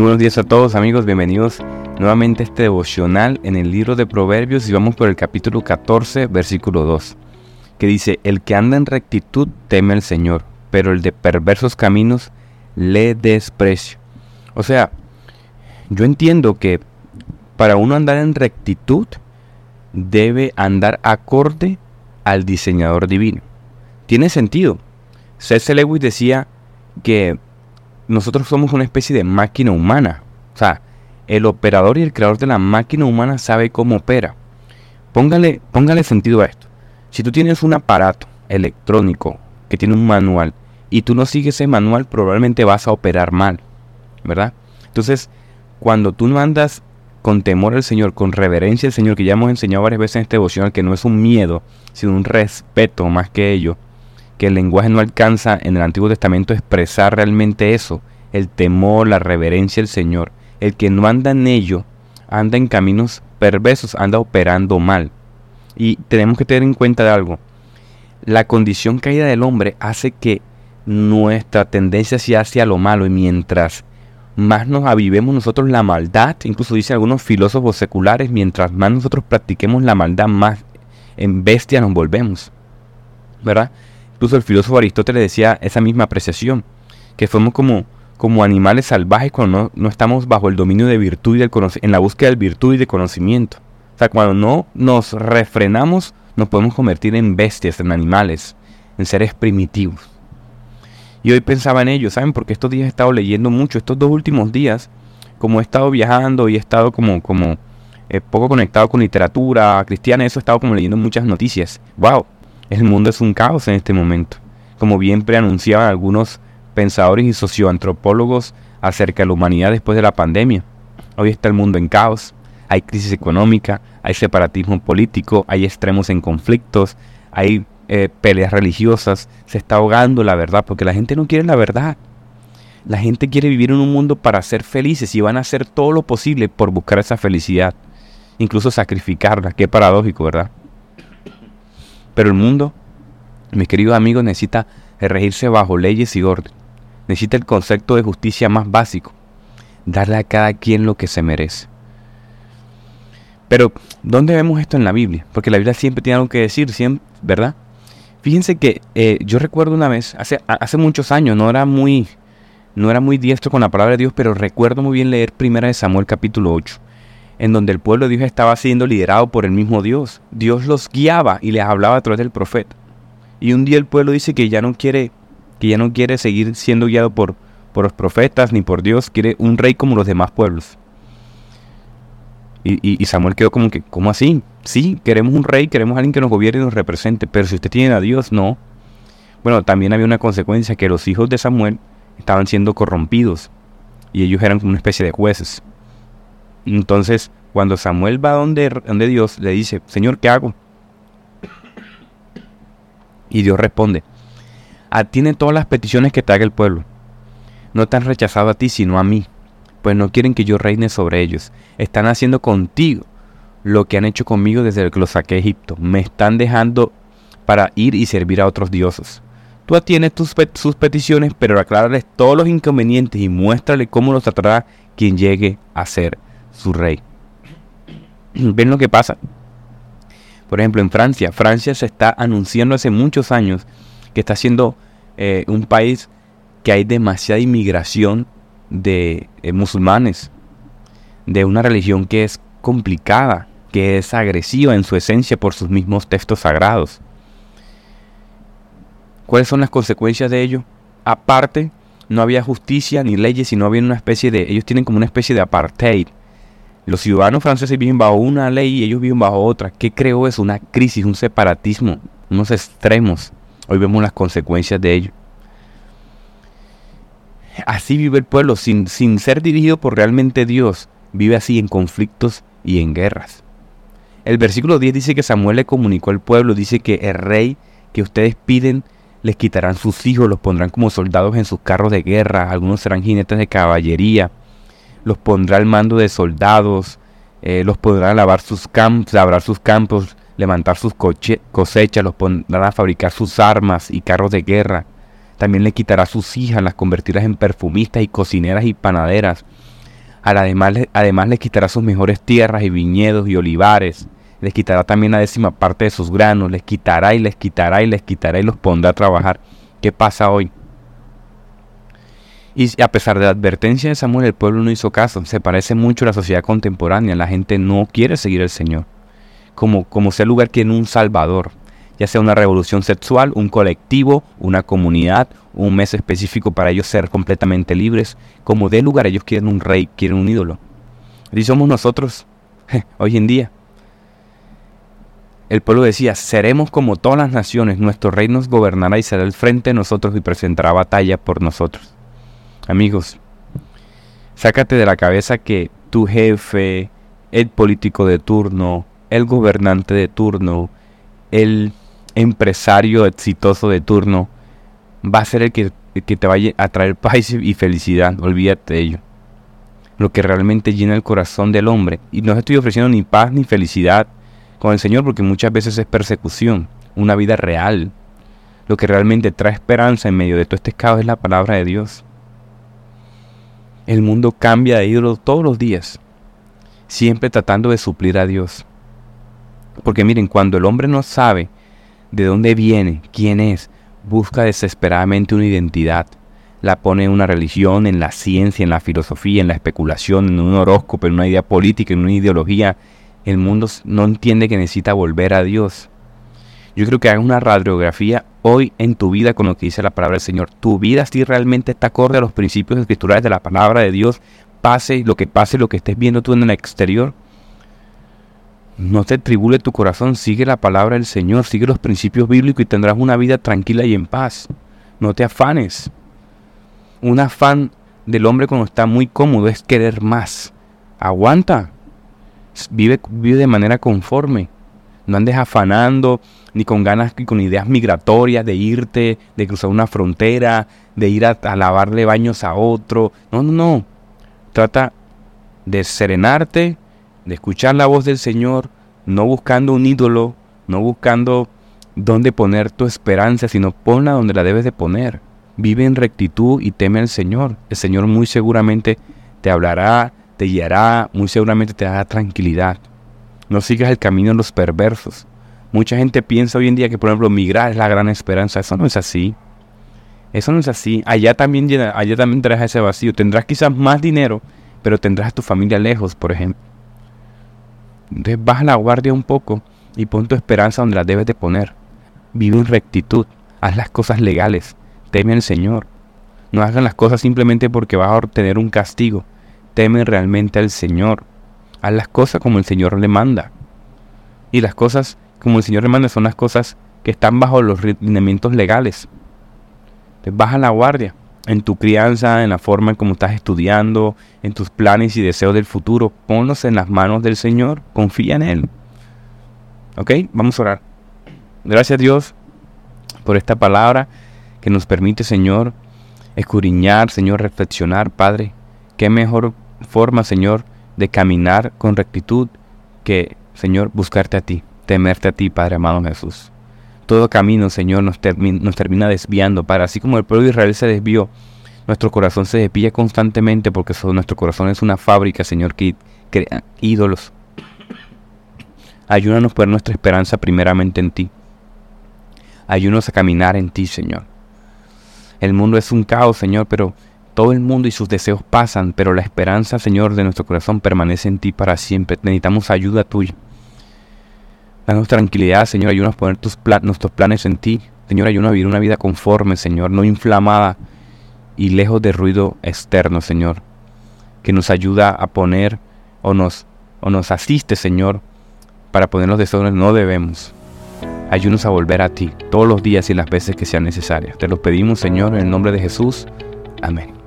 Buenos días a todos amigos, bienvenidos nuevamente a este devocional en el libro de Proverbios y vamos por el capítulo 14, versículo 2, que dice, el que anda en rectitud teme al Señor, pero el de perversos caminos le desprecio. O sea, yo entiendo que para uno andar en rectitud debe andar acorde al diseñador divino. Tiene sentido. C.S. Lewis decía que nosotros somos una especie de máquina humana. O sea, el operador y el creador de la máquina humana sabe cómo opera. Póngale, póngale sentido a esto. Si tú tienes un aparato electrónico que tiene un manual y tú no sigues ese manual, probablemente vas a operar mal, ¿verdad? Entonces, cuando tú no andas con temor al Señor, con reverencia al Señor, que ya hemos enseñado varias veces en este devocional, que no es un miedo, sino un respeto más que ello, que el lenguaje no alcanza en el Antiguo Testamento a expresar realmente eso, el temor, la reverencia al Señor. El que no anda en ello, anda en caminos perversos, anda operando mal. Y tenemos que tener en cuenta de algo. La condición caída del hombre hace que nuestra tendencia sea hacia lo malo y mientras más nos avivemos nosotros la maldad, incluso dicen algunos filósofos seculares, mientras más nosotros practiquemos la maldad, más en bestia nos volvemos. ¿Verdad? Incluso el filósofo Aristóteles decía esa misma apreciación, que somos como, como animales salvajes cuando no, estamos bajo el dominio de virtud y del en la búsqueda de virtud y de conocimiento. O sea, cuando no nos refrenamos, nos podemos convertir en bestias, en animales, en seres primitivos. Y hoy pensaba en ello, ¿saben? Porque estos días he estado leyendo mucho, estos dos últimos días, como he estado viajando y he estado como, como eh, poco conectado con literatura cristiana, eso he estado como leyendo muchas noticias. ¡Wow! El mundo es un caos en este momento, como bien preanunciaban algunos pensadores y socioantropólogos acerca de la humanidad después de la pandemia. Hoy está el mundo en caos, hay crisis económica, hay separatismo político, hay extremos en conflictos, hay eh, peleas religiosas, se está ahogando la verdad, porque la gente no quiere la verdad. La gente quiere vivir en un mundo para ser felices y van a hacer todo lo posible por buscar esa felicidad, incluso sacrificarla, qué paradójico, ¿verdad? Pero el mundo, mis queridos amigos, necesita regirse bajo leyes y orden. Necesita el concepto de justicia más básico. Darle a cada quien lo que se merece. Pero, ¿dónde vemos esto en la Biblia? Porque la Biblia siempre tiene algo que decir, siempre, ¿verdad? Fíjense que eh, yo recuerdo una vez, hace, hace muchos años, no era muy, no era muy diestro con la palabra de Dios, pero recuerdo muy bien leer Primera de Samuel capítulo 8 en donde el pueblo de Dios estaba siendo liderado por el mismo Dios. Dios los guiaba y les hablaba a través del profeta. Y un día el pueblo dice que ya no quiere, que ya no quiere seguir siendo guiado por, por los profetas ni por Dios, quiere un rey como los demás pueblos. Y, y, Samuel quedó como que, ¿cómo así? Sí, queremos un rey, queremos alguien que nos gobierne y nos represente, pero si usted tiene a Dios, no. Bueno, también había una consecuencia que los hijos de Samuel estaban siendo corrompidos y ellos eran como una especie de jueces. Entonces, cuando Samuel va donde, donde Dios, le dice, Señor, ¿qué hago? Y Dios responde, atiende todas las peticiones que te haga el pueblo. No te han rechazado a ti, sino a mí, pues no quieren que yo reine sobre ellos. Están haciendo contigo lo que han hecho conmigo desde que los saqué de Egipto. Me están dejando para ir y servir a otros dioses. Tú atiendes tus, sus peticiones, pero aclárales todos los inconvenientes y muéstrale cómo los tratará quien llegue a ser su rey. ¿Ven lo que pasa? Por ejemplo, en Francia, Francia se está anunciando hace muchos años que está siendo eh, un país que hay demasiada inmigración de eh, musulmanes, de una religión que es complicada, que es agresiva en su esencia por sus mismos textos sagrados. ¿Cuáles son las consecuencias de ello? Aparte, no había justicia ni leyes, sino había una especie de, ellos tienen como una especie de apartheid, los ciudadanos franceses viven bajo una ley y ellos viven bajo otra. ¿Qué creó eso? Una crisis, un separatismo, unos extremos. Hoy vemos las consecuencias de ello. Así vive el pueblo, sin, sin ser dirigido por realmente Dios. Vive así en conflictos y en guerras. El versículo 10 dice que Samuel le comunicó al pueblo, dice que el rey que ustedes piden les quitarán sus hijos, los pondrán como soldados en sus carros de guerra, algunos serán jinetes de caballería, los pondrá al mando de soldados, eh, los pondrá a lavar sus campos, labrar sus campos, levantar sus cosechas, los pondrá a fabricar sus armas y carros de guerra. También le quitará sus hijas, las convertirá en perfumistas y cocineras y panaderas. Además, además les quitará sus mejores tierras y viñedos y olivares. Les quitará también la décima parte de sus granos. Les quitará y les quitará y les quitará y los pondrá a trabajar. ¿Qué pasa hoy? Y a pesar de la advertencia de Samuel, el pueblo no hizo caso. Se parece mucho a la sociedad contemporánea. La gente no quiere seguir al Señor. Como, como sea el lugar quieren un Salvador. Ya sea una revolución sexual, un colectivo, una comunidad, un mes específico para ellos ser completamente libres. Como de lugar ellos quieren un rey, quieren un ídolo. Y somos nosotros hoy en día. El pueblo decía, seremos como todas las naciones, nuestro rey nos gobernará y será el frente de nosotros y presentará batalla por nosotros. Amigos, sácate de la cabeza que tu jefe, el político de turno, el gobernante de turno, el empresario exitoso de turno, va a ser el que, te vaya a traer paz y felicidad. Olvídate de ello. Lo que realmente llena el corazón del hombre. Y no estoy ofreciendo ni paz ni felicidad con el Señor porque muchas veces es persecución, una vida real. Lo que realmente trae esperanza en medio de todo este caos es la palabra de Dios. El mundo cambia de ídolo todos los días, siempre tratando de suplir a Dios. Porque miren, cuando el hombre no sabe de dónde viene, quién es, busca desesperadamente una identidad. La pone en una religión, en la ciencia, en la filosofía, en la especulación, en un horóscopo, en una idea política, en una ideología. El mundo no entiende que necesita volver a Dios. Yo creo que haga una radiografía hoy en tu vida con lo que dice la palabra del Señor. Tu vida si realmente está acorde a los principios escriturales de la palabra de Dios. Pase lo que pase, lo que estés viendo tú en el exterior. No te tribule tu corazón, sigue la palabra del Señor, sigue los principios bíblicos y tendrás una vida tranquila y en paz. No te afanes. Un afán del hombre cuando está muy cómodo es querer más. Aguanta. Vive, vive de manera conforme. No andes afanando ni con ganas y con ideas migratorias de irte, de cruzar una frontera, de ir a, lavarle baños a otro. No, no, no. Trata de serenarte, de escuchar la voz del Señor, no buscando un ídolo, no buscando dónde poner tu esperanza, sino ponla donde la debes de poner. Vive en rectitud y teme al Señor. El Señor muy seguramente te hablará, te guiará, muy seguramente te dará tranquilidad. No sigas el camino de los perversos. Mucha gente piensa hoy en día que, por ejemplo, migrar es la gran esperanza. Eso no es así. Eso no es así. Allá también, allá también tendrás ese vacío. Tendrás quizás más dinero, pero tendrás a tu familia lejos, por ejemplo. Entonces baja la guardia un poco y pon tu esperanza donde la debes de poner. Vive en rectitud. Haz las cosas legales. Teme al Señor. No hagan las cosas simplemente porque vas a obtener un castigo. Teme realmente al Señor. Haz las cosas como el Señor le manda. Y las cosas como el Señor manda son las cosas que están bajo los lineamientos legales. Te baja la guardia en tu crianza, en la forma en cómo estás estudiando, en tus planes y deseos del futuro. Ponlos en las manos del Señor. Confía en Él. ¿Ok? Vamos a orar. Gracias Dios por esta palabra que nos permite, Señor, escudriñar, Señor, reflexionar, Padre. Qué mejor forma, Señor, de caminar con rectitud que, Señor, buscarte a ti, temerte a ti, Padre amado Jesús. Todo camino, Señor, nos, termina desviando, Padre. Así como el pueblo de Israel se desvió, nuestro corazón se desvía constantemente porque nuestro corazón es una fábrica, Señor, que crea ídolos. Ayúdanos a poner nuestra esperanza primeramente en ti. Ayúdanos a caminar en ti, Señor. El mundo es un caos, Señor, pero todo el mundo y sus deseos pasan, pero la esperanza, Señor, de nuestro corazón permanece en ti para siempre. Necesitamos ayuda tuya. Danos tranquilidad, Señor. Ayúdanos a poner tus nuestros planes en ti. Señor, ayúdanos a vivir una vida conforme, Señor, no inflamada y lejos de ruido externo, Señor. Que nos ayuda a poner o nos, o nos asiste, Señor, para poner los deseos no debemos. Ayúdanos a volver a ti todos los días y las veces que sean necesarias. Te lo pedimos, Señor, en el nombre de Jesús. Amén.